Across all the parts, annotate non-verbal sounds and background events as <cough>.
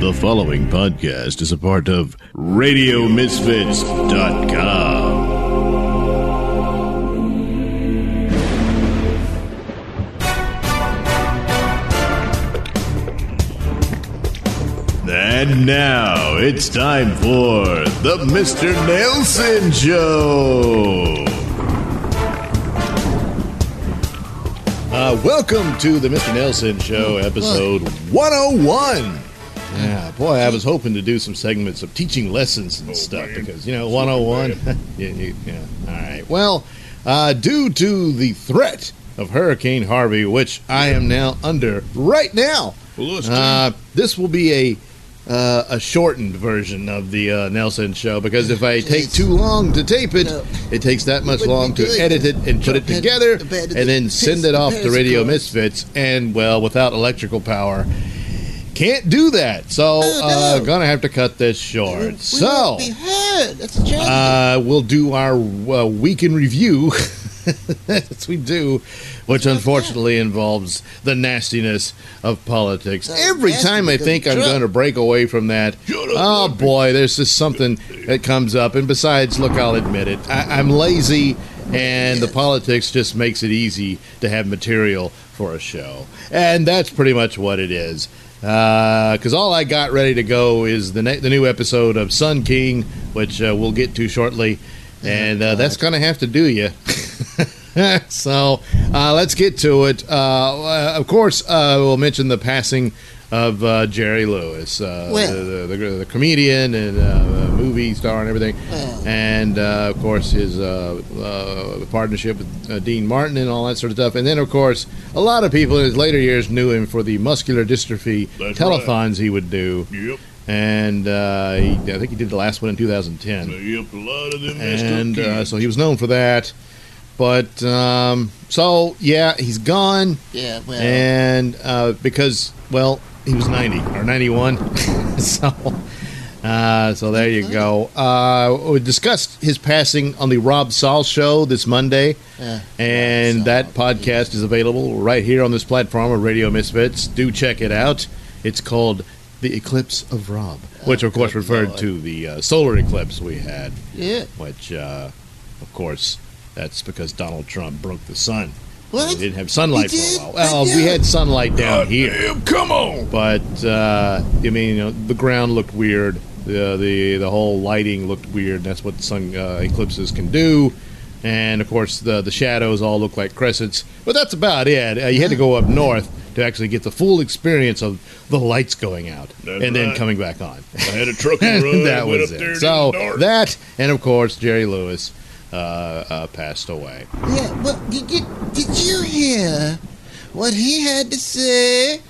The following podcast is a part of RadioMisfits.com. And now it's time for the Mr. Nailsin Show. Uh, welcome to the Mr. Nailsin Show, episode 101. Yeah, boy, I was hoping to do some segments of teaching lessons and stuff because, you know, 101. <laughs> yeah, you- yeah, all right. Well, uh, due to the threat of Hurricane Harvey, which I am now under right now, uh, this will be a uh, a shortened version of the uh, Nailsin show because if I take too long to tape it, No. it takes that much long to edit it and put it together and then send it off to Radio Misfits. And well, without electrical power, can't do that. So, Oh, uh, no. gonna have to cut this short. won't So, be heard. That's a tragedy. uh, we'll do our uh, week in review. <laughs> As we do, which unfortunately involves the nastiness of politics. So Every time I think I'm going to break away from that, oh boy, there's just something that comes up. And besides, look, I'll admit it, I, I'm lazy, and the politics just makes it easy to have material for a show, and that's pretty much what it is. Because all I got ready to go is the ne- the new episode of Sun King, which uh, we'll get to shortly, and uh, that's going to have to do you. <laughs> so uh, let's get to it. Uh, uh, of course, uh, we'll mention the passing of uh, Jerry Lewis, uh, Well. the, the, the, the comedian and uh, movie star and everything, Well. and uh, of course his uh, uh, partnership with uh, Dean Martin and all that sort of stuff. And then, of course, a lot of people in his later years knew him for the muscular dystrophy That's telethons he would do. Yep. And uh, he, I think he did the last one in 2010 Yep. A lot of them and uh, so he was known for that. But um, so yeah, he's gone, yeah, well, and uh, because well, he was ninety or ninety-one, <laughs> so uh, so there you go. Uh, we discussed his passing on the Rob Saul show this Monday, uh, and Rob that podcast is available right here on this platform of Radio Misfits. Do check it out. It's called the Eclipse of Rob, which of course referred to the uh, solar eclipse we had yeah. which, uh, of course, that's because Donald Trump broke the sun. What? We didn't have sunlight He for a while. Well, we had sunlight down God here, damn, come on. but uh, I mean, you know, the ground looked weird. The the the whole lighting looked weird. That's what sun uh, eclipses can do. And of course, the the shadows all look like crescents. But that's about it. Uh, you had to go up north to actually get the full experience of the lights going out That's and then right. coming back on. I had a trucking <laughs> run. that was it. So that, and of course, Jerry Lewis uh, uh, passed away. Yeah, well, did you, did you hear what he had to say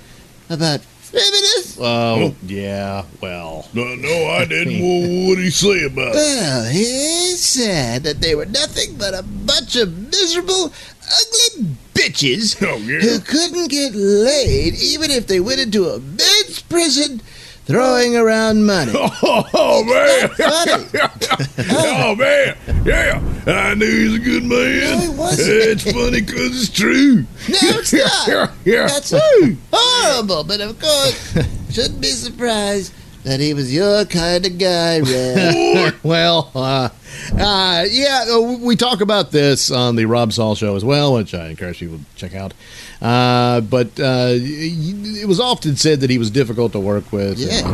about feminists? Oh, yeah. Well, no, no, I didn't. well, what did he say about it? Well, he said that they were nothing but a bunch of miserable, ugly bitches Oh, yeah. who couldn't get laid even if they went into a men's prison throwing around money. <laughs> Oh, man. Funny. <laughs> oh, man. Yeah. I knew he was a good man. No, he wasn't. It's funny because it's true. No, it's <laughs> not. Yeah, yeah. That's horrible, but of course, shouldn't be surprised that he was your kind of guy, <laughs> Red. <laughs> well, uh, uh, yeah, uh, we talk about this on the Rob Saul show as well, which I encourage people to check out. Uh, but uh, it was often said that he was difficult to work with, Yeah.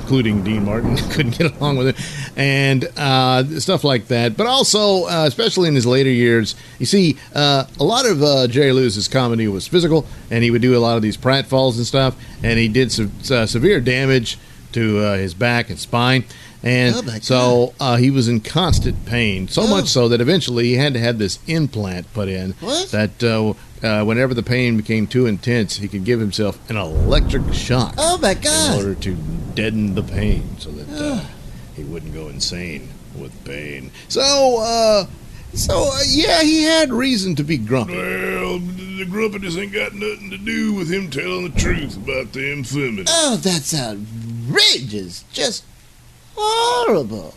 including Dean Martin. <laughs> Couldn't get along with him, and uh, stuff like that. But also, uh, especially in his later years, you see, uh, a lot of uh, Jerry Lewis's comedy was physical, and he would do a lot of these pratfalls and stuff, and he did some severe damage to uh, his back and spine. And Oh, so uh, he was in constant pain, so Oh. much so that eventually he had to have this implant put in. What? That uh, uh, whenever the pain became too intense, he could give himself an electric shock Oh my God! in order to deaden the pain, so that uh, he wouldn't go insane with pain. So, uh, so uh, yeah, he had reason to be grumpy. Well, the grumpiness ain't got nothing to do with him telling the truth about them feminists. Oh, that's outrageous! Ridges just horrible.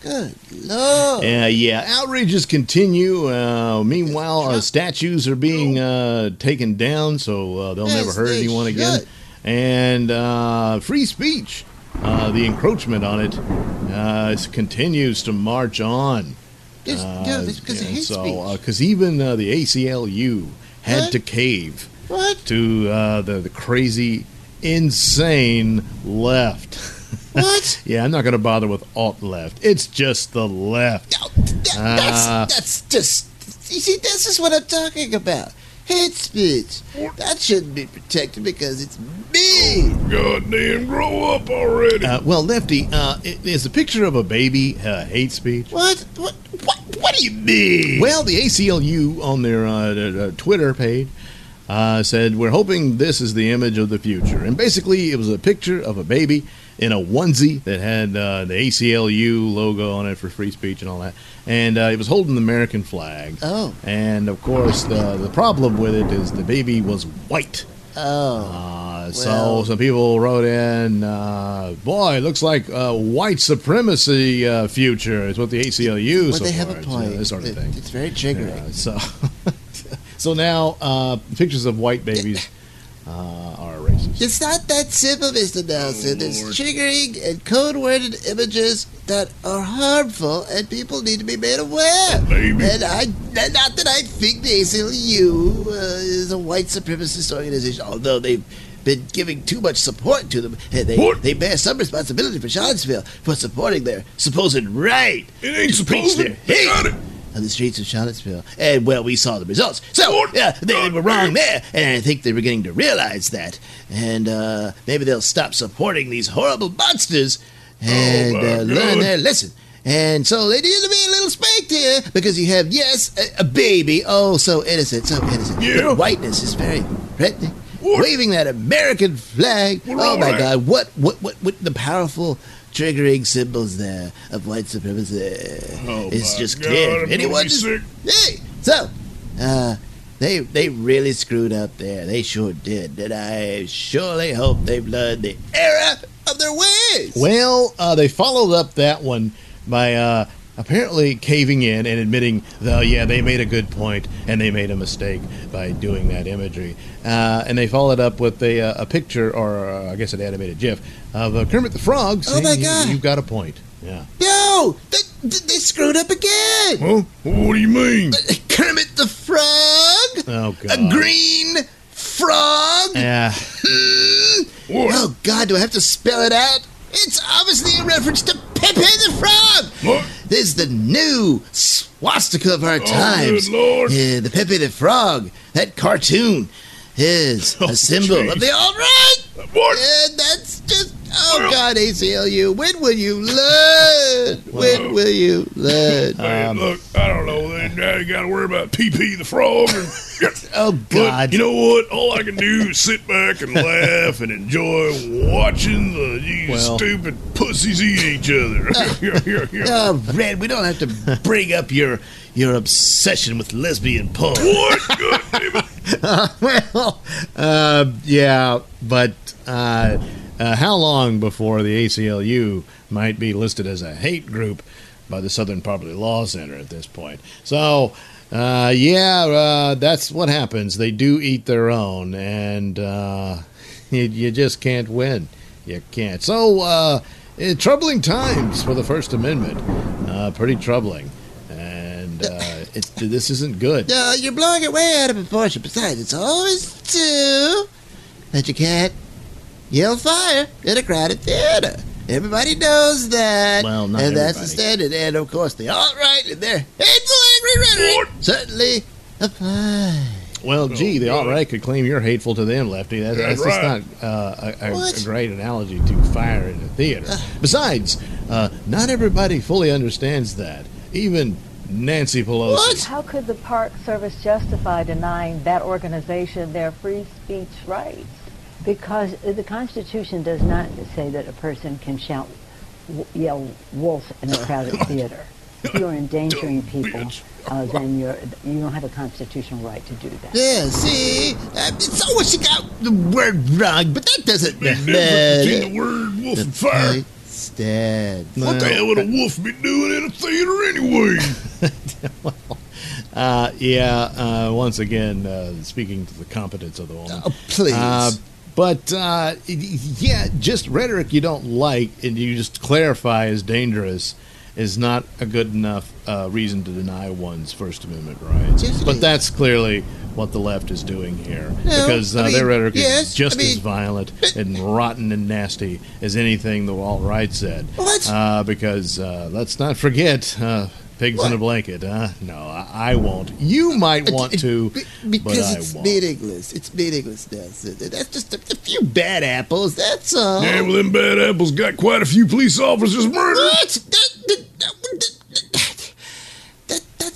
Good lord! Uh, yeah, outrages continue. Uh, meanwhile, uh, statues are being uh, taken down, so uh, they'll Yes, never hurt they anyone again. and uh, free speech. Uh, the encroachment on it uh, continues to march on. Just, no, because of hate so, because even uh, the ACLU had What? to cave what? to uh, the the crazy, insane left. What? <laughs> yeah, I'm not going to bother with alt left. It's just the left. No, that- Ah. that's that's just. You see, this is what I'm talking about. Hate speech. That shouldn't be protected because it's me. Goddamn, grow up already. Uh, well, Lefty, uh, i- is the picture of a baby uh, hate speech? What? What? What? What do you mean? Well, the ACLU on their uh, their, uh, Twitter page uh, said, We're hoping this is the image of the future. And basically, it was a picture of a baby in a onesie that had uh, the ACLU logo on it for free speech and all that. And uh, it was holding the American flag. Oh. And of course, the, the problem with it is the baby was white. Oh. Uh, so Well- some people wrote in, uh, boy, it looks like uh, white supremacy uh, future is what the ACLU Well, they have a supports, point. uh, this sort of It- thing. It's very triggering. Yeah, so, <laughs> so now uh, pictures of white babies uh, are racist. It's not that simple, Mr. Nailsin. Oh, It's triggering and code worded images that are harmful and people need to be made aware. Maybe. And I, not that I think the ACLU uh, is a white supremacist organization, although they've been giving too much support to them. And they, What? they bear some responsibility for Charlottesville for supporting their supposed right It ain't to preach supposed their to. They got hate it. On the streets of Charlottesville. And, well, we saw the results. So, yeah, they were wrong there. And I think they're beginning to realize that. And uh, maybe they'll stop supporting these horrible monsters and Oh, uh, learn their lesson. And so they need to be a little spanked here because you have, yes, a, a baby. Oh, so innocent, so innocent. Yeah. But whiteness is very threatening. What? Waving that American flag. Oh, my right. God. What, what, what, what the powerful triggering symbols there of white supremacy. Oh, it's just God, clear. I'm Anyone be just sick. Hey, so, uh, they they really screwed up there. They sure did, and I surely hope they've learned the error of their ways. Well, uh, they followed up that one by uh, apparently caving in and admitting, though, yeah, they made a good point and they made a mistake by doing that imagery. Uh, and they followed up with a, uh, a picture, or uh, I guess an animated GIF, of uh, Kermit the Frog Oh, saying, my "You- God. You've got a point. Yeah. no, they, they screwed up again. Huh? What do you mean? Kermit the Frog, Oh, God. a green frog. Yeah. Hmm. What? Oh God, do I have to spell it out? It's obviously a reference to Pepe the Frog. What? This is the new swastika of our times. good Lord. Yeah, the Pepe the Frog. That cartoon is <laughs> Oh, a symbol jeez. of the alt right. What? And that's just oh Well- God, ACLU. When will you learn? When will you learn? Man, Um, look, I don't know. Then now you got to worry about PP the frog. Or, <laughs> Oh, But you know what? All I can do is sit back and laugh and enjoy watching the these Well- stupid pussies eat each other. <laughs> Oh, Red, we don't have to bring up your your obsession with lesbian porn. What? God <laughs> well, uh, yeah, but uh, uh, how long before the ACLU might be listed as a hate group by the Southern Poverty Law Center at this point? So, uh, yeah, uh, that's what happens. They do eat their own, and you, you just can't win. You can't. So, eh, troubling times for the First Amendment. Pretty troubling. And uh, it's, this isn't good. No, you're blowing it way out of proportion. Besides, it's always true that you can't yell fire in a crowded theater. Everybody knows that. Well, not And that's the standard. And of course, the alt right and their hateful angry rhetoric What? certainly apply. Well, gee, the God. alt right could claim you're hateful to them, Lefty. That, That's that's just not uh, a, a, What? a great analogy to fire in a theater. Besides, uh, not everybody fully understands that. Even Nancy Pelosi. What? How could the Park Service justify denying that organization their free speech rights? Because the Constitution does not say that a person can shout, yell wolf in a crowded <laughs> theater. If you're endangering people, uh, then you're, you don't have a constitutional right to do that. Yeah, see? Uh, it's always she got the word wrong, but that doesn't Big <laughs> difference matter. between the word wolf and fire. Stand. What the hell would a wolf be doing in a theater anyway? <laughs> Uh, yeah, uh, once again, uh, speaking to the competence of the woman. Oh, please. Uh, But uh, yeah, just rhetoric you don't like and you just clarify as dangerous is not a good enough uh, reason to deny one's First Amendment rights. Yes, but is. that's clearly what the left is doing here No, because uh, I mean, their rhetoric yes, is just I mean, as violent and rotten and nasty as anything the alt right said. What? Uh, because uh, let's not forget. Uh, Pigs in a blanket, huh? No, I, I won't. You might want to, Be- but because I it's won't. meaningless. It's meaningless. That's it. That's just a, a few bad apples. That's all. Yeah, well, them bad apples got quite a few police officers murdered. What? That, that, that, that, that-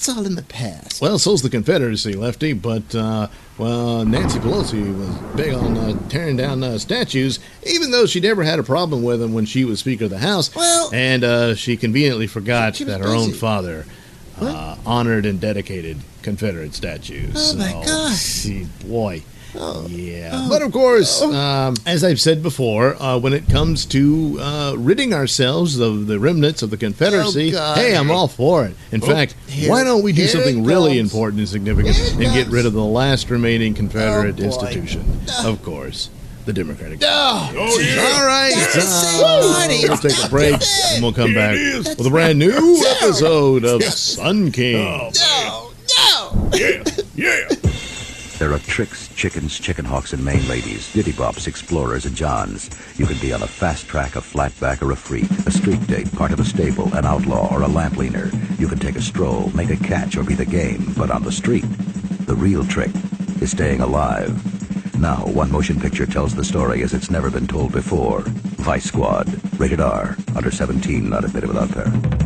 that's all in the past. Well, so's the Confederacy, Lefty. But uh, well, Nancy Pelosi was big on uh, tearing down uh, statues, even though she never had a problem with them when she was Speaker of the House. Well- and uh, she conveniently forgot She that her own father uh, honored and dedicated Confederate statues. Oh, my gosh. see, boy. Oh. Yeah, but of course, um, as I've said before, uh, when it comes to uh, ridding ourselves of the remnants of the Confederacy, Oh, hey, I'm all for it. In fact, Here- why don't we do something really important and significant Here and get rid of the last remaining Confederate Oh, institution? Of course, the Democratic. Oh, Oh, yeah. All right, That's the uh, party. we'll take a break and we'll come Here back with a brand new episode of Sun King. Oh, no, no. yeah, yeah. There are tricks, chickens, chicken hawks, and main ladies, diddy bops, explorers, and johns. You can be on a fast track, a flatback, or a freak, a street date, part of a stable, an outlaw, or a lamp leaner. You can take a stroll, make a catch, or be the game. But on the street, the real trick is staying alive. Now, one motion picture tells the story as it's never been told before. Vice Squad, rated R, under 17, not admitted without parent.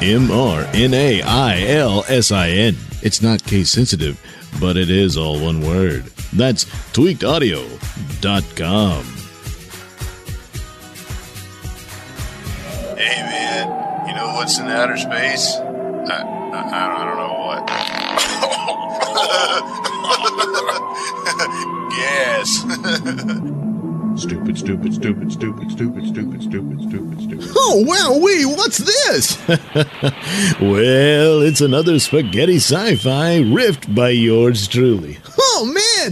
M R N A I L S I N. It's not case sensitive, but it is all one word. That's tweakedaudio.com. Hey man, you know what's in outer space? I, I, I don't know what. <laughs> Gas. <laughs> Stupid, stupid, stupid, stupid, stupid, stupid, stupid, stupid, stupid. Oh, wow, wee, what's this? <laughs> well, it's another spaghetti sci fi riffed by yours truly.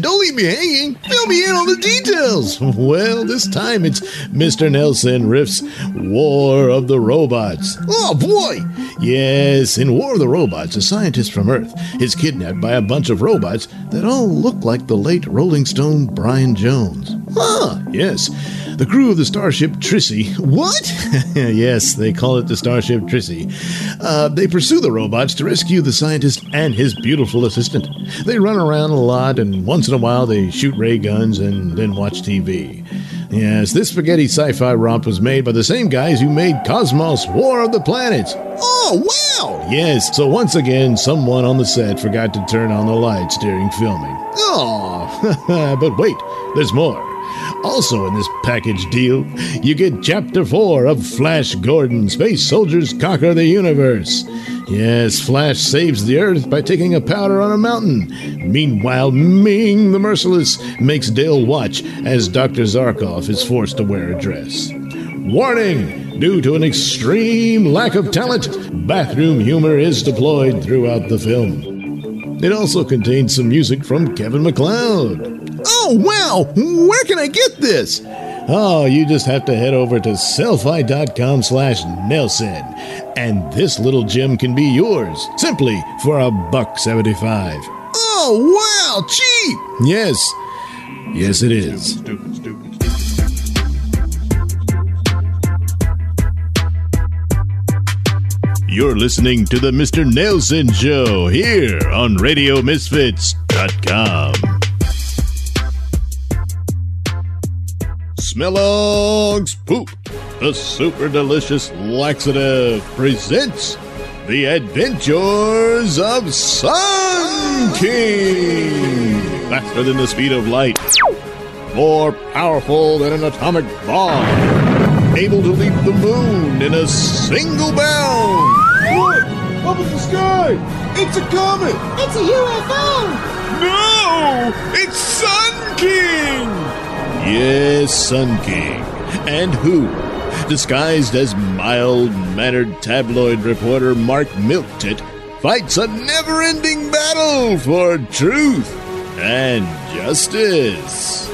Don't leave me hanging. Fill me in on the details. <laughs> Well, this time it's Mr. Nailsin Riff's War of the Robots. Oh, boy. Yes, in War of the Robots, a scientist from Earth is kidnapped by a bunch of robots that all look like the late Rolling Stone Brian Jones. Huh, yes. The crew of the starship Trissy. What? <laughs> yes, they call it the starship Trissy. Uh, they pursue the robots to rescue the scientist and his beautiful assistant. They run around a lot, and once in a while they shoot ray guns and then watch TV. Yes, this spaghetti sci fi romp was made by the same guys who made Cosmos War of the Planets. Oh, wow! Yes, so once again, someone on the set forgot to turn on the lights during filming. Oh, <laughs> but wait, there's more. Also in this package deal, you get Chapter 4 of Flash Gordon Space Soldiers Conquer the Universe. Yes, Flash saves the Earth by taking a powder on a mountain. Meanwhile, Ming the Merciless makes Dale watch as Dr. Zarkov is forced to wear a dress. Warning! Due to an extreme lack of talent, bathroom humor is deployed throughout the film. It also contains some music from Kevin MacLeod. Oh, wow! Where can I get this? Oh, you just have to head over to selfie.com slash Nailsin. And this little gem can be yours, simply for a buck seventy-five. Oh, wow! Cheap! Yes. Yes, it is. You're listening to the Mr. Nailsin Show here on RadioMisfits.com. Smellogs Poop, the super delicious laxative, presents The Adventures of Sun King. Faster than the speed of light, more powerful than an atomic bomb, able to leap the moon in a single bound. Look! Up in the sky! It's a comet! It's a UFO! No! It's Sun King! Yes, Sun King. And who? Disguised as mild mannered tabloid reporter Mark Milktit, fights a never ending battle for truth and justice.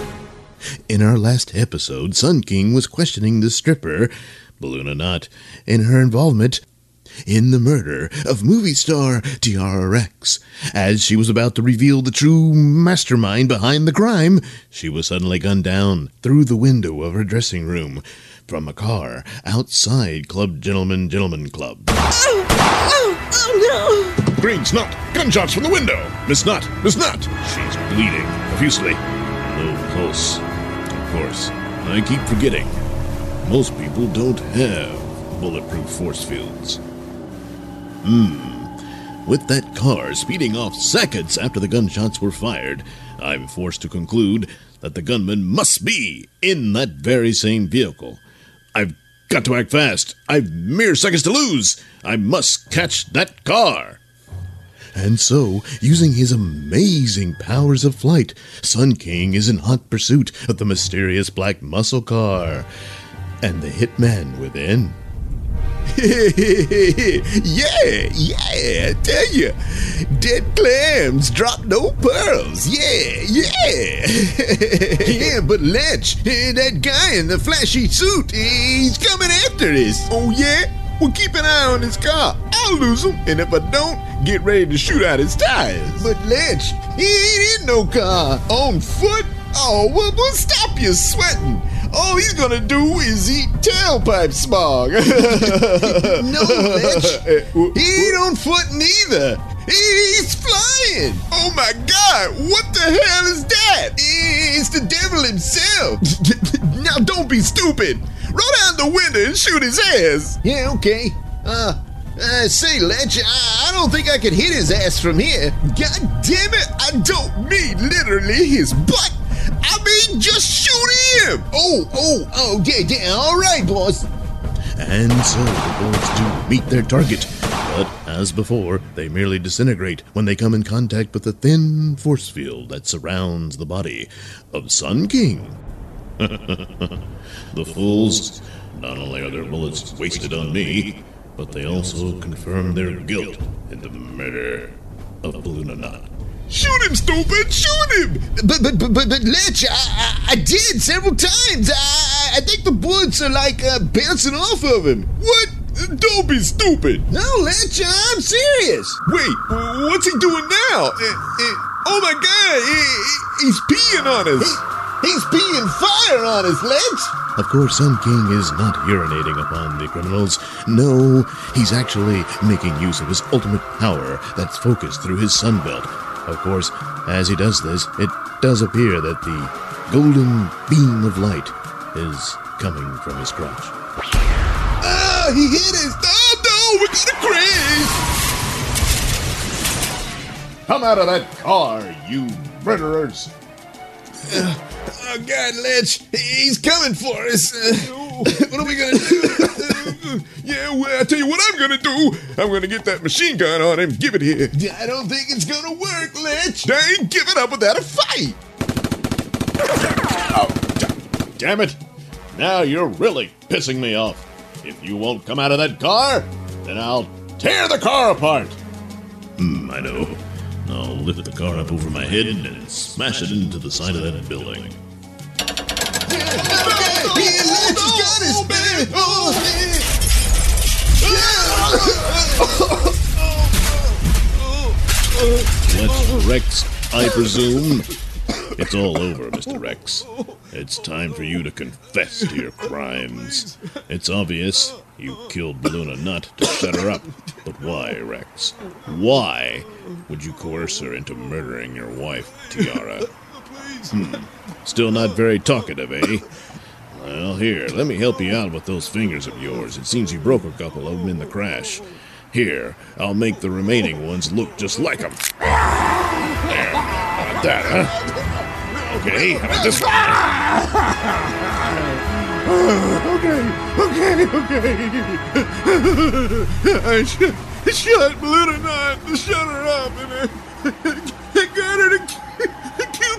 In our last episode, Sun King was questioning the stripper, Balloona Knot, in her involvement in the murder of movie star Tiara Rex. As she was about to reveal the true mastermind behind the crime, she was suddenly gunned down through the window of her dressing room from a car outside Club Gentleman Gentleman Club. Oh, oh, oh no! Green snot! Gunshots from the window! Miss Knot! Miss Knot! She's bleeding profusely. Low pulse. Of course, I keep forgetting. Most people don't have bulletproof force fields. Hmm. With that car speeding off seconds after the gunshots were fired, I'm forced to conclude that the gunman must be in that very same vehicle. I've got to act fast. I've mere seconds to lose. I must catch that car. And so, using his amazing powers of flight, Sun King is in hot pursuit of the mysterious black muscle car and the hitman within. <laughs> yeah, yeah, I tell you. Dead clams drop no pearls. Yeah, yeah. <laughs> yeah, but Lynch, that guy in the flashy suit, he's coming after us. Oh, yeah? Well, keep an eye on his car. I'll lose him, and if I don't, get ready to shoot out his tires. But Lynch, he ain't in no car. On foot? Oh, well, well stop you sweating. All he's gonna do is eat tailpipe smog. <laughs> no, Lynch. <laughs> He ain't on foot neither. He's flying. Oh my God, what the hell is that? It's the devil himself. <laughs> now don't be stupid. Roll down the window and shoot his ass. Yeah, okay. Uh, uh, say, Lynch, I, I don't think I could hit his ass from here. God damn it, I don't mean literally his butt. I mean, just shoot him! Oh, oh, oh, yeah, yeah, all right, boss. And so the bullets do meet their target. But as before, they merely disintegrate when they come in contact with the thin force field that surrounds the body of Sun King. <laughs> the fools, not only are their bullets wasted on me, but they also confirm their guilt in the murder of Balloona Knot. Shoot him, stupid! Shoot him! But but but but, but Lynch, I, I I did several times. I I think the bullets are like uh, bouncing off of him. What? Don't be stupid! No, Lynch, I'm serious. Wait, what's he doing now? Eh, eh, oh my god, he- he's peeing on us! He, He's peeing fire on us, Lynch. Of course, Sun King is not urinating upon the criminals. No, he's actually making use of his ultimate power that's focused through his sunbelt. Of course, as he does this, it does appear that the golden beam of light is coming from his crotch. Ah, he hit us! Oh no, we're gonna crash! Come out of that car, you murderers! Oh God, Lynch, he's coming for us. Uh, <laughs> what are we gonna do? <laughs> yeah, well, I tell you what I'm gonna do. I'm gonna get that machine gun on him. Give it here. I don't think it's gonna work, Lynch. They ain't giving up without a fight. Oh, d- damn it! Now you're really pissing me off. If you won't come out of that car, then I'll tear the car apart. Hmm, I know. I'll lift the car up over my head and smash it into the side of that building. He Lynch got us, man. Oh, Lech Rex, I presume. It's all over, Mr. Rex. It's time for you to confess to your crimes. It's obvious you killed Balloona Knot to shut her up. But why, Rex? Why would you coerce her into murdering your wife, Tiara? Hmm. Still not very talkative, eh? Well, here, let me help you out with those fingers of yours. It seems you broke a couple of them in the crash. Here, I'll make the remaining ones look just like them. There, got that, huh? Okay, how about this one? okay, okay, okay. <laughs> I shut, shut, believe it or not, shut her up, and I, I <laughs>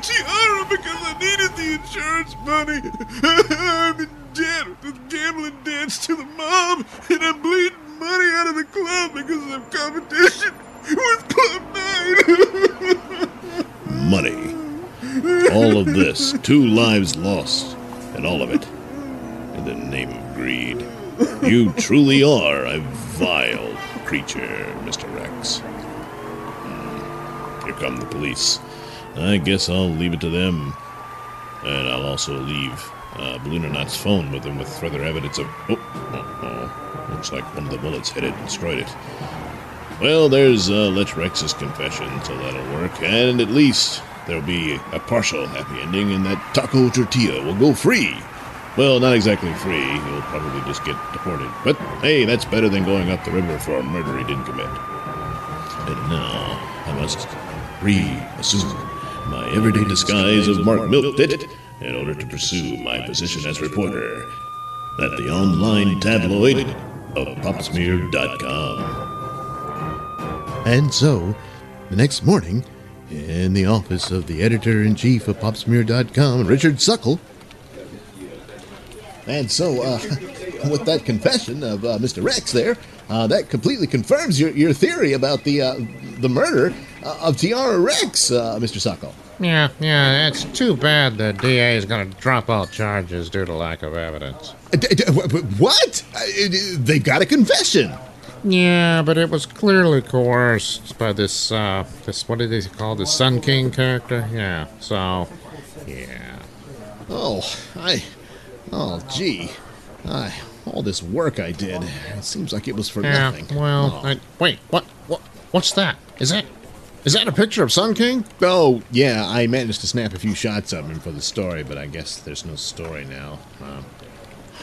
to kill Tiara because I needed the insurance money. <laughs> I'm in debt with gambling debts to the mob, and I'm bleeding money out of the club because of competition with Club Nine. <laughs> Money. All of this, two lives lost, and all of it in the name of greed. You truly are a vile creature, Mr. Rex. Hmm. Here come the police. I guess I'll leave it to them. And I'll also leave uh, Balloona Knot's phone with them with further evidence of. Oh, oh, oh. Looks like one of the bullets hit it and destroyed it. Well, there's uh, Lech Rex's confession, so that'll work. And at least there'll be a partial happy ending, and that Taco Tortilla will go free. Well, not exactly free. He'll probably just get deported. But hey, that's better than going up the river for a murder he didn't commit. And now I must re-assume my everyday disguise of Mark Milktit in order to pursue my position as reporter at the online tabloid of popsmear.com. And so, the next morning, in the office of the editor in chief of Popsmear.com, Richard Suckle. And so, uh, <laughs> with that confession of uh, Mr. Rex there, uh, that completely confirms your, your theory about the uh, the murder uh, of Tiara Rex, uh, Mr. Suckle. Yeah, yeah, it's too bad the DA is going to drop all charges due to lack of evidence. Uh, d- d- wh- wh- What? Uh, They've got a confession. Yeah, but it was clearly coerced by this, uh, this, what did they call the Sun King character? Yeah, so, yeah. Oh, I. Oh, gee. I. All this work I did. It seems like it was for Yeah, nothing. well, Oh. I, wait, what, what, what's that? Is that, is that a picture of Sun King? Oh, yeah, I managed to snap a few shots of him for the story, but I guess there's no story now.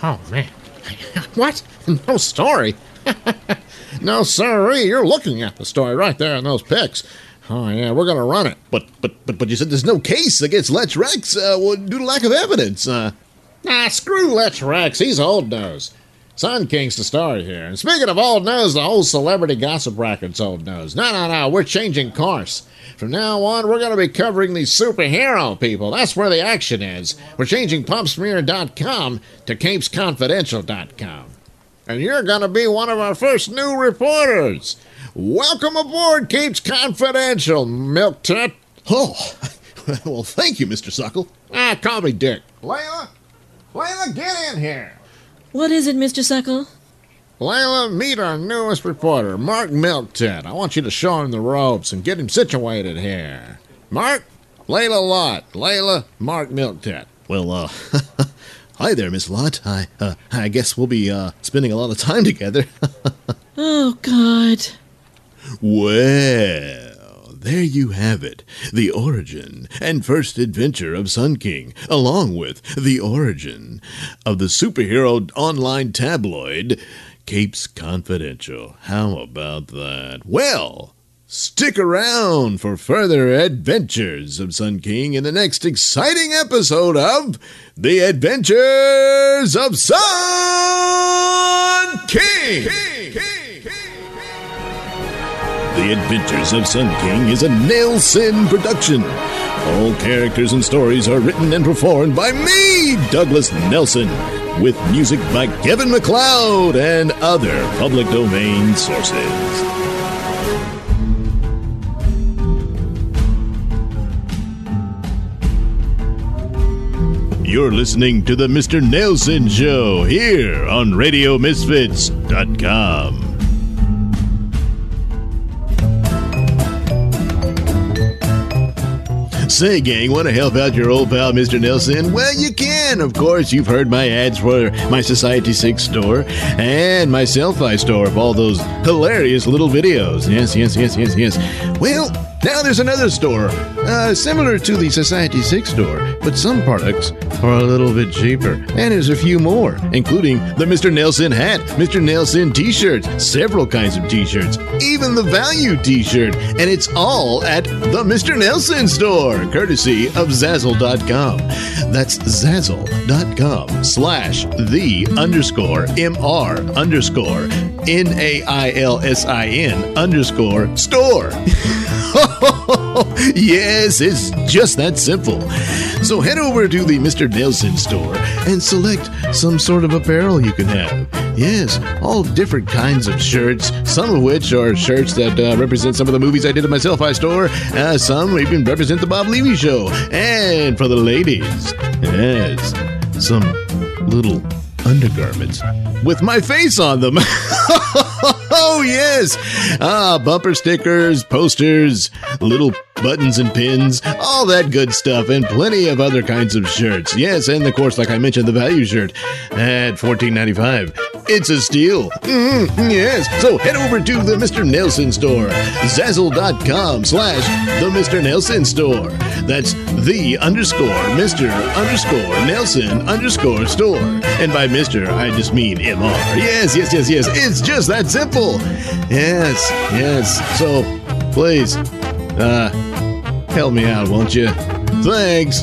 Oh, man. <laughs> what? No story? <laughs> no, sirree, you're looking at the story right there in those pics. Oh, yeah, we're to run it. but, but, but, but you said there's no case against Lech Rex uh, well, due to lack of evidence. Uh, Nah, screw Lech Rex. He's old nose. Sun King's the story here. And speaking of old news, the whole celebrity gossip racket's old news. No, no, no. We're changing course. From now on, we're going to be covering these superhero people. That's where the action is. We're changing PopSmear.com to CapesConfidential.com. And you're going to be one of our first new reporters. Welcome aboard, Capes Confidential, Milk Tit. oh, <laughs> well, thank you, Mr. Suckle. Ah, call me Dick. Layla? Layla, get in here. What is it, Mr. Suckle? Layla, meet our newest reporter, Mark Milktit. I want you to show him the ropes and get him situated here. Mark, Layla Lott. Layla, Mark Milktit. Well, uh, <laughs> hi there, Miss Lott. I, uh, I guess we'll be uh, spending a lot of time together. <laughs> Oh, God. Well, there you have it. The origin and first adventure of Sun King, along with the origin of the superhero online tabloid Capes Confidential. How about that? Well, stick around for further adventures of Sun King in the next exciting episode of The Adventures of Sun King. Adventures of Sun King is a Nailsin production. All characters and stories are written and performed by me, Douglas Nelson, with music by Kevin MacLeod and other public domain sources. You're listening to the Mr. Nailsin Show here on RadioMisfits.com. Say, gang, want to help out your old pal, Mr. Nailsin? Well, you can. And of course, you've heard my ads for my Society 6 store and my Selfie store of all those hilarious little videos. Yes, yes, yes, yes, yes. Well, Now there's another store, uh, similar to the Society 6 store, but some products are a little bit cheaper. And there's a few more, including the Mr. Nailsin hat, Mr. Nailsin t shirts, several kinds of t shirts, even the value t shirt. And it's all at the Mr. Nailsin store, courtesy of Zazzle.com. That's Zazzle.com slash the underscore MR underscore N A I L S I N underscore store. <laughs> yes, it's just that simple. So head over to the Mr. Nailsin store and select some sort of apparel you can have. Yes, all different kinds of shirts, some of which are shirts that uh, represent some of the movies I did at my Selfie store. Uh, some even represent the Bob Levy show. And for the ladies, yes, some little undergarments with my face on them. <laughs> oh, yes. Ah, bumper stickers, posters, little buttons and pins, all that good stuff, and plenty of other kinds of shirts. Yes, and of course, like I mentioned, the value shirt at $14.95. It's a steal. Mm, yes. So head over to the Mr. Nailsin store, Zazzle.com slash the Mr. Nailsin store. That's the underscore Mr. underscore Nailsin underscore store. And by Mr., I just mean MR. Yes, yes, yes, yes. It's just that simple. Yes, yes. So please, uh, help me out, won't you? Thanks.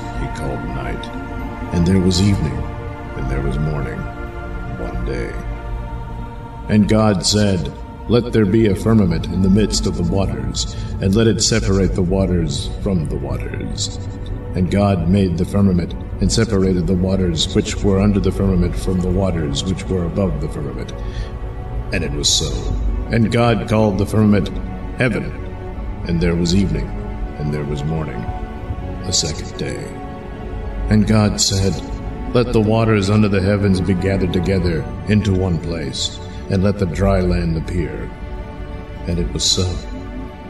he called night. And there was evening, and there was morning, one day. And God said, Let there be a firmament in the midst of the waters, and let it separate the waters from the waters. And God made the firmament, and separated the waters which were under the firmament from the waters which were above the firmament. And it was so. And God called the firmament heaven. And there was evening, and there was morning, the second day. And God said, Let the waters under the heavens be gathered together into one place, and let the dry land appear. And it was so.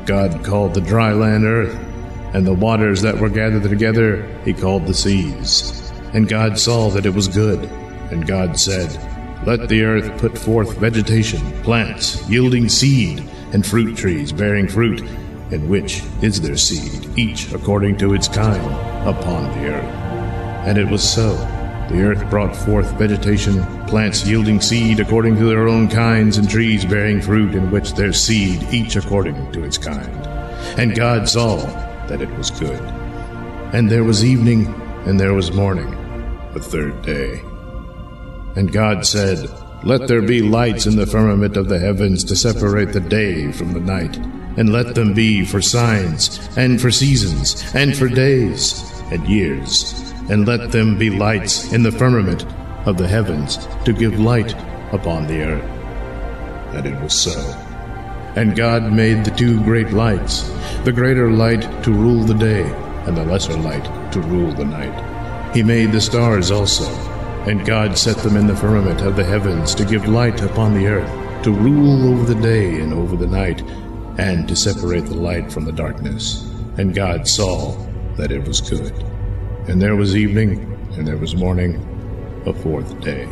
God called the dry land earth, and the waters that were gathered together he called the seas. And God saw that it was good. And God said, Let the earth put forth vegetation, plants, yielding seed, and fruit trees bearing fruit, in which is their seed, each according to its kind, upon the earth. And it was so. The earth brought forth vegetation, plants yielding seed according to their own kinds, and trees bearing fruit in which their seed, each according to its kind. And God saw that it was good. And there was evening, and there was morning, the third day. And God said, Let there be lights in the firmament of the heavens to separate the day from the night, and let them be for signs, and for seasons, and for days, and years and let them be lights in the firmament of the heavens to give light upon the earth. And it was so. And God made the two great lights, the greater light to rule the day, and the lesser light to rule the night. He made the stars also, and God set them in the firmament of the heavens to give light upon the earth, to rule over the day and over the night, and to separate the light from the darkness. And God saw that it was good. And there was evening, and there was morning, a fourth day.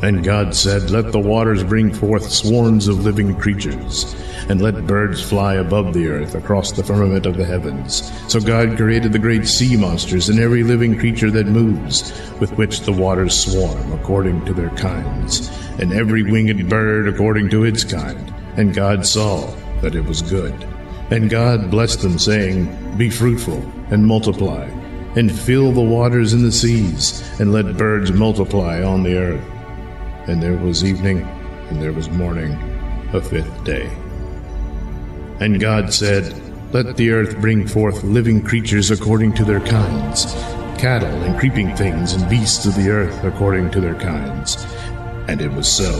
And God said, Let the waters bring forth swarms of living creatures, and let birds fly above the earth across the firmament of the heavens. So God created the great sea monsters and every living creature that moves, with which the waters swarm according to their kinds, and every winged bird according to its kind. And God saw that it was good. And God blessed them, saying, Be fruitful and multiply and fill the waters in the seas, and let birds multiply on the earth. And there was evening, and there was morning, a fifth day. And God said, Let the earth bring forth living creatures according to their kinds, cattle and creeping things and beasts of the earth according to their kinds. And it was so.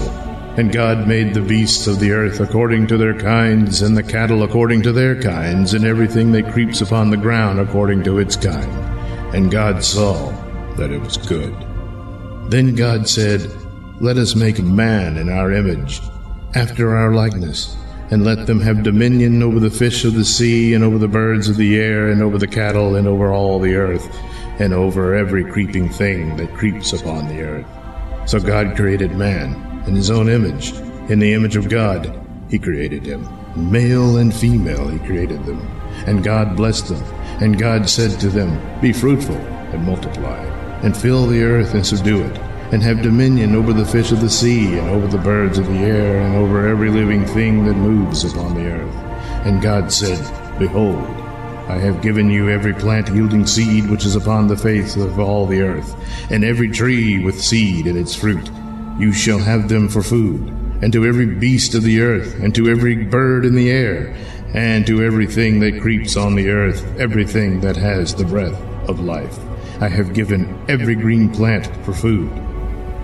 And God made the beasts of the earth according to their kinds, and the cattle according to their kinds, and everything that creeps upon the ground according to its kind. And God saw that it was good. Then God said, Let us make man in our image, after our likeness, and let them have dominion over the fish of the sea, and over the birds of the air, and over the cattle, and over all the earth, and over every creeping thing that creeps upon the earth. So God created man in his own image. In the image of God, he created him. Male and female, he created them. And God blessed them. And God said to them, Be fruitful and multiply, and fill the earth and subdue it, and have dominion over the fish of the sea, and over the birds of the air, and over every living thing that moves upon the earth. And God said, Behold, I have given you every plant yielding seed which is upon the face of all the earth, and every tree with seed in its fruit. You shall have them for food, and to every beast of the earth, and to every bird in the air, and to everything that creeps on the earth, everything that has the breath of life. I have given every green plant for food.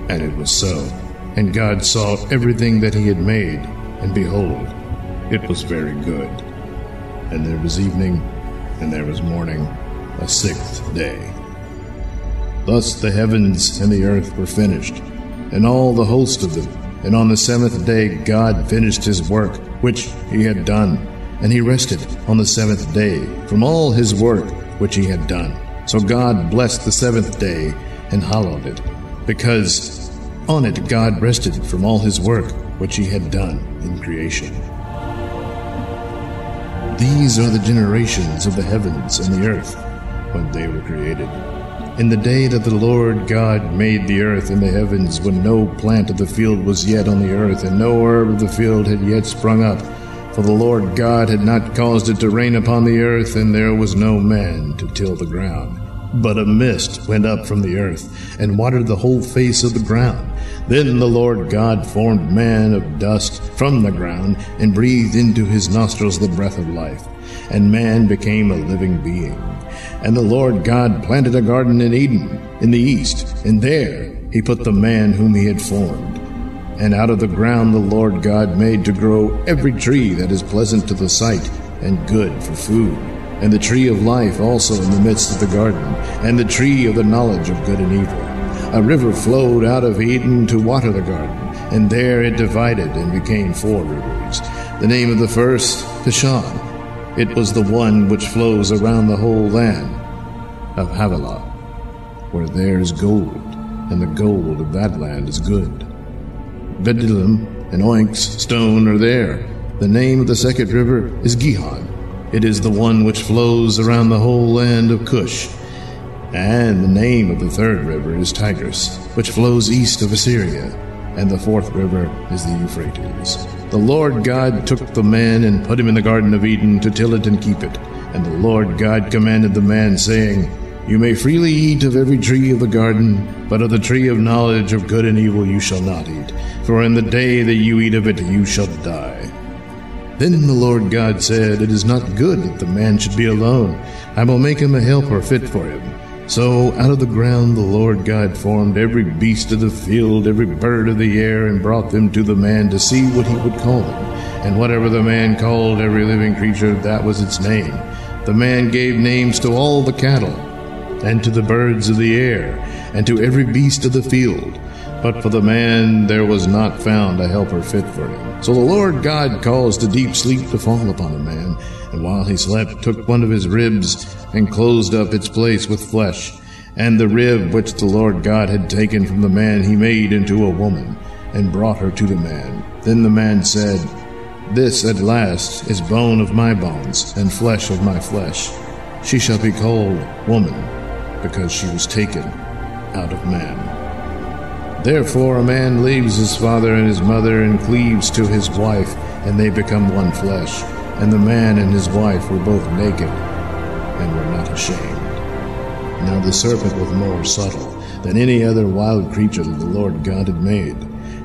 And it was so. And God saw everything that he had made, and behold, it was very good. And there was evening, and there was morning, a sixth day. Thus the heavens and the earth were finished and all the host of them. And on the seventh day God finished his work which he had done, and he rested on the seventh day from all his work which he had done. So God blessed the seventh day and hallowed it, because on it God rested from all his work which he had done in creation. These are the generations of the heavens and the earth when they were created in the day that the Lord God made the earth and the heavens, when no plant of the field was yet on the earth, and no herb of the field had yet sprung up. For the Lord God had not caused it to rain upon the earth, and there was no man to till the ground. But a mist went up from the earth, and watered the whole face of the ground. Then the Lord God formed man of dust from the ground, and breathed into his nostrils the breath of life, and man became a living being. And the Lord God planted a garden in Eden, in the east, and there he put the man whom he had formed. And out of the ground the Lord God made to grow every tree that is pleasant to the sight and good for food, and the tree of life also in the midst of the garden, and the tree of the knowledge of good and evil. A river flowed out of Eden to water the garden, and there it divided and became four rivers. The name of the first, Pishon it was the one which flows around the whole land of Havilah, where there is gold, and the gold of that land is good. Bdellium and Onyx stone are there. The name of the second river is Gihon. It is the one which flows around the whole land of Cush. And the name of the third river is Tigris, which flows east of Assyria. And the fourth river is the Euphrates. The Lord God took the man and put him in the Garden of Eden to till it and keep it. And the Lord God commanded the man, saying, You may freely eat of every tree of the garden, but of the tree of knowledge of good and evil you shall not eat, for in the day that you eat of it you shall die. Then the Lord God said, It is not good that the man should be alone. I will make him a helper fit for him. So out of the ground the Lord God formed every beast of the field, every bird of the air, and brought them to the man to see what he would call them. And whatever the man called every living creature, that was its name. The man gave names to all the cattle, and to the birds of the air, and to every beast of the field. But for the man there was not found a helper fit for him. So the Lord God caused a deep sleep to fall upon the man, and while he slept, took one of his ribs and closed up its place with flesh. And the rib which the Lord God had taken from the man he made into a woman, and brought her to the man. Then the man said, This at last is bone of my bones, and flesh of my flesh. She shall be called woman, because she was taken out of man. Therefore, a man leaves his father and his mother and cleaves to his wife, and they become one flesh. And the man and his wife were both naked and were not ashamed. Now the serpent was more subtle than any other wild creature that the Lord God had made.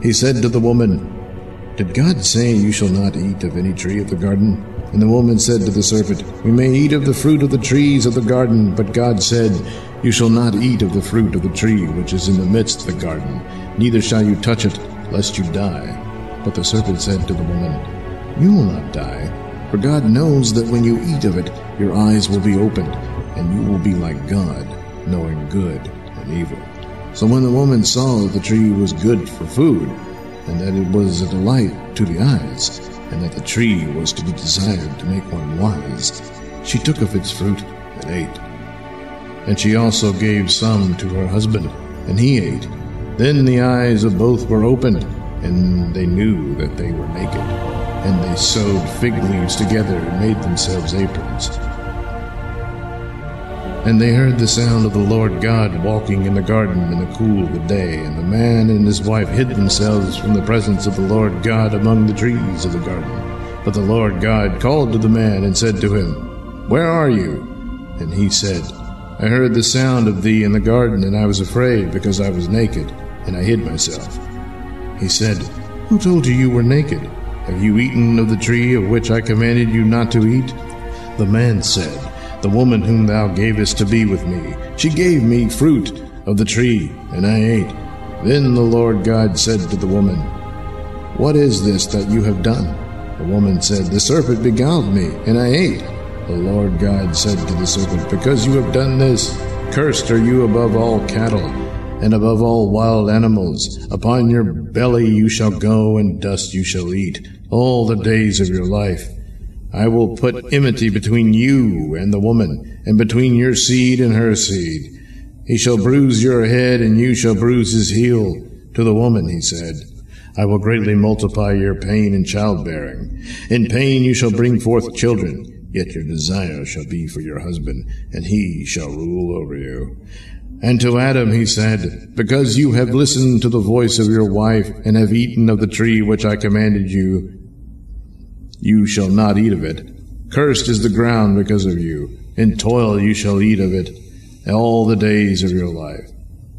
He said to the woman, Did God say you shall not eat of any tree of the garden? And the woman said to the serpent, We may eat of the fruit of the trees of the garden, but God said, You shall not eat of the fruit of the tree which is in the midst of the garden, neither shall you touch it, lest you die. But the serpent said to the woman, You will not die, for God knows that when you eat of it, your eyes will be opened, and you will be like God, knowing good and evil. So when the woman saw that the tree was good for food, and that it was a delight to the eyes, and that the tree was to be desired to make one wise, she took of its fruit and ate. And she also gave some to her husband, and he ate. Then the eyes of both were opened, and they knew that they were naked. And they sewed fig leaves together and made themselves aprons. And they heard the sound of the Lord God walking in the garden in the cool of the day, and the man and his wife hid themselves from the presence of the Lord God among the trees of the garden. But the Lord God called to the man and said to him, Where are you? And he said, I heard the sound of thee in the garden, and I was afraid because I was naked, and I hid myself. He said, Who told you you were naked? Have you eaten of the tree of which I commanded you not to eat? The man said, The woman whom thou gavest to be with me, she gave me fruit of the tree, and I ate. Then the Lord God said to the woman, What is this that you have done? The woman said, The serpent beguiled me, and I ate. The Lord God said to the serpent, Because you have done this, cursed are you above all cattle, and above all wild animals. Upon your belly you shall go, and dust you shall eat, all the days of your life. I will put enmity between you and the woman, and between your seed and her seed. He shall bruise your head, and you shall bruise his heel. To the woman he said, I will greatly multiply your pain in childbearing. In pain you shall bring forth children. Yet your desire shall be for your husband, and he shall rule over you. And to Adam he said, Because you have listened to the voice of your wife, and have eaten of the tree which I commanded you, you shall not eat of it. Cursed is the ground because of you. In toil you shall eat of it all the days of your life.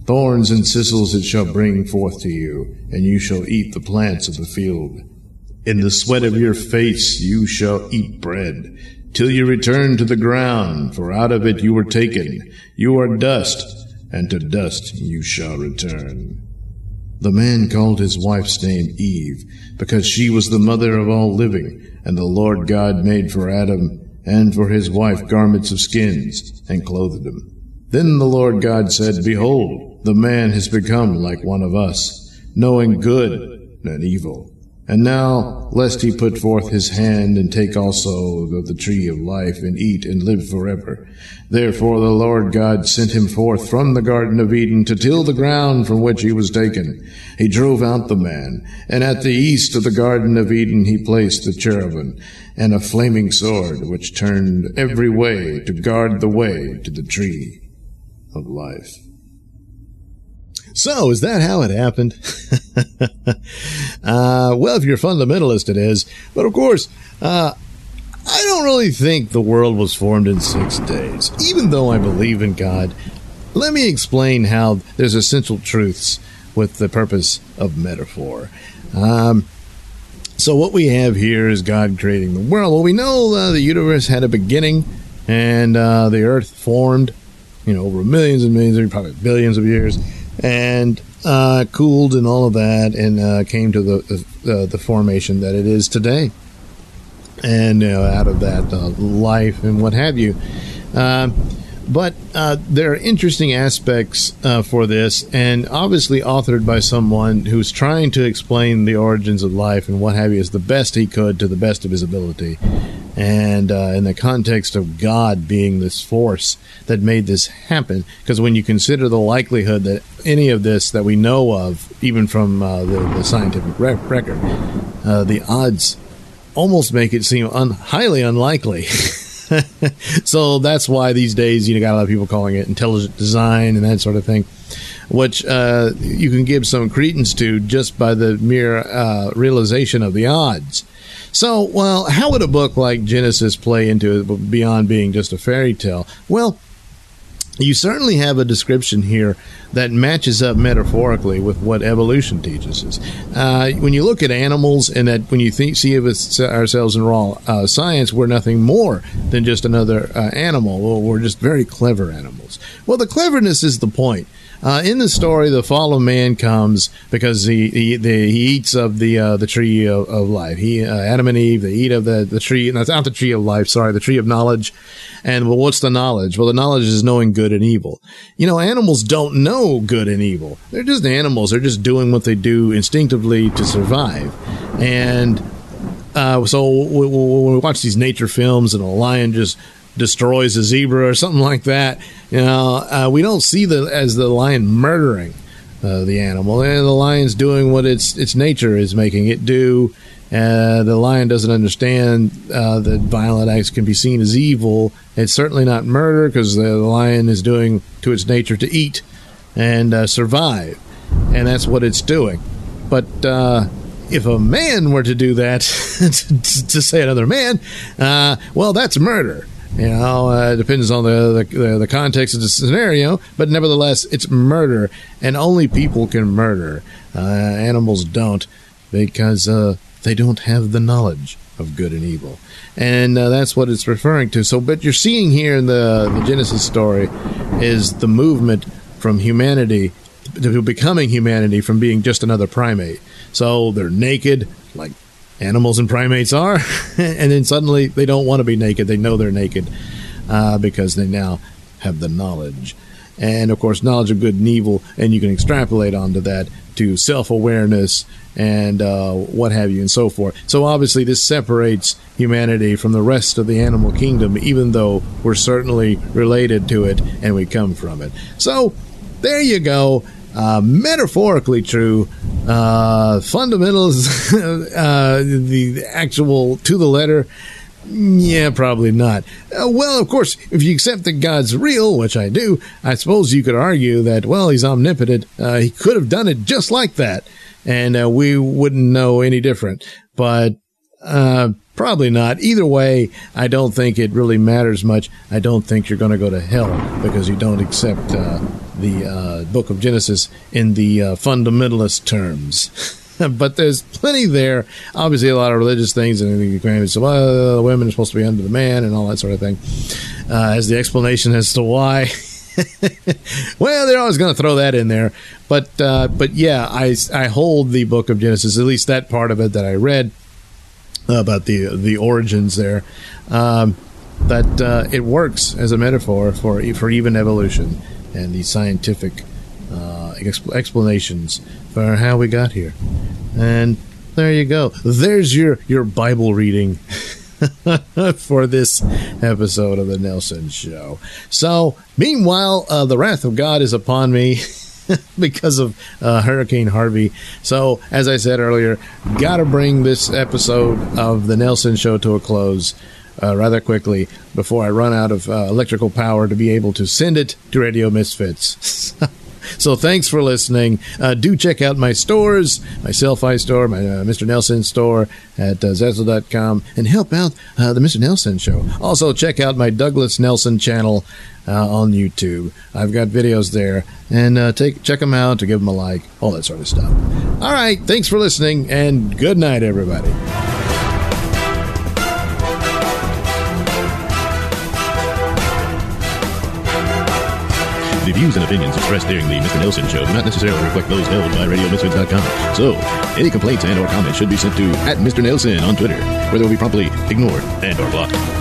Thorns and thistles it shall bring forth to you, and you shall eat the plants of the field. In the sweat of your face you shall eat bread, till you return to the ground, for out of it you were taken. You are dust, and to dust you shall return. The man called his wife's name Eve, because she was the mother of all living, and the Lord God made for Adam and for his wife garments of skins, and clothed them. Then the Lord God said, Behold, the man has become like one of us, knowing good and evil. And now, lest he put forth his hand and take also of the tree of life and eat and live forever. Therefore the Lord God sent him forth from the Garden of Eden to till the ground from which he was taken. He drove out the man, and at the east of the Garden of Eden he placed the cherubim and a flaming sword which turned every way to guard the way to the tree of life. So, is that how it happened? <laughs> uh, well, if you're a fundamentalist, it is. But of course, uh, I don't really think the world was formed in six days, even though I believe in God. Let me explain how there's essential truths with the purpose of metaphor. Um, so, what we have here is God creating the world. Well, we know uh, the universe had a beginning and uh, the earth formed, you know, over millions and millions, probably billions of years and uh, cooled and all of that, and uh, came to the, the, the formation that it is today. And out of that uh, life and what have you. But uh, there are interesting aspects uh, for this, and obviously authored by someone who's trying to explain the origins of life and what have you as the best he could to the best of his ability. And uh, in the context of God being this force that made this happen, because when you consider the likelihood that any of this that we know of, even from uh, the, the, scientific record, uh, the odds almost make it seem un- highly unlikely. <laughs> <laughs> so that's why these days you know got a lot of people calling it intelligent design and that sort of thing, which uh, you can give some credence to just by the mere uh, realization of the odds. So, well, how would a book like Genesis play into it beyond being just a fairy tale? Well, you certainly have a description here that matches up metaphorically with what evolution teaches us. Uh, when you look at animals, and that when you think, see of ourselves in raw uh, science, we're nothing more than just another uh, animal. Well, we're just very clever animals. Well, the cleverness is the point. Uh, in the story, the fall of man comes because he he, the, he eats of the uh, the tree of, of life. He uh, Adam and Eve they eat of the the tree. That's not the tree of life. Sorry, the tree of knowledge. And well, what's the knowledge? Well, the knowledge is knowing good and evil. You know, animals don't know good and evil. They're just animals. They're just doing what they do instinctively to survive. And uh, so when we watch these nature films and a lion just destroys a zebra or something like that, you know, uh, we don't see the as the lion murdering uh, the animal, and the lion's doing what its its nature is making it do. Uh, the lion doesn't understand uh, that violent acts can be seen as evil. It's certainly not murder because the, lion is doing to its nature to eat and uh, survive, and that's what it's doing. But uh, if a man were to do that, <laughs> to, to, say another man, well, that's murder. You know, uh, depends on the, the, the context of the scenario, but nevertheless, it's murder, and only people can murder. Uh, animals don't because uh, they don't have the knowledge of good and evil, and uh, that's what it's referring to. So, but you're seeing here in the the Genesis story is the movement from humanity to becoming humanity from being just another primate. So they're naked, like animals and primates are, <laughs> and then suddenly they don't want to be naked. They know they're naked uh, because they now have the knowledge. And of course, knowledge of good and evil, and you can extrapolate onto that to self awareness and uh, what have you, and so forth. So, obviously, this separates humanity from the rest of the animal kingdom, even though we're certainly related to it and we come from it. So, there you go uh, metaphorically true. Uh, fundamentals, <laughs> uh, the actual to the letter, yeah, probably not. Uh, well, of course, if you accept that God's real, which I do, I suppose you could argue that, well, he's omnipotent. Uh, he could have done it just like that, and uh, we wouldn't know any different. But Probably not. Either way, I don't think it really matters much. I don't think you're going to go to hell because you don't accept uh, the uh, book of Genesis in the uh, fundamentalist terms. <laughs> but there's plenty there. Obviously, a lot of religious things, and you so well, the women are supposed to be under the man and all that sort of thing. Uh, as the explanation as to why. <laughs> well, they're always going to throw that in there, but uh, but yeah, I I hold the book of Genesis, at least that part of it that I read about the the origins there. Um, that uh, it works as a metaphor for for even evolution and the scientific uh, exp- explanations for how we got here. And there you go. There's your your Bible reading. <laughs> for this episode of the Nailsin Show. So, meanwhile, uh, the wrath of God is upon me. <laughs> <laughs> because of uh, Hurricane Harvey. So, as I said earlier, got to bring this episode of the Nailsin Show to a close. Uh, rather quickly before I run out of uh, electrical power to be able to send it to Radio Misfits. <laughs> So thanks for listening. Uh, do check out my stores, my Selfie store, my uh, Mr. Nailsin store at uh, Zazzle.com, and help out uh, the Mr. Nailsin show. Also, check out my Douglas Nailsin channel on YouTube. I've got videos there, and uh, take check them out to give them a like, all that sort of stuff. All right, thanks for listening, and good night, everybody. The views and opinions expressed during the Mr. Nailsin Show do not necessarily reflect those held by RadioMisfits.com. So, any complaints and or comments should be sent to at Mr. Nailsin on Twitter, where they will be promptly ignored and or blocked.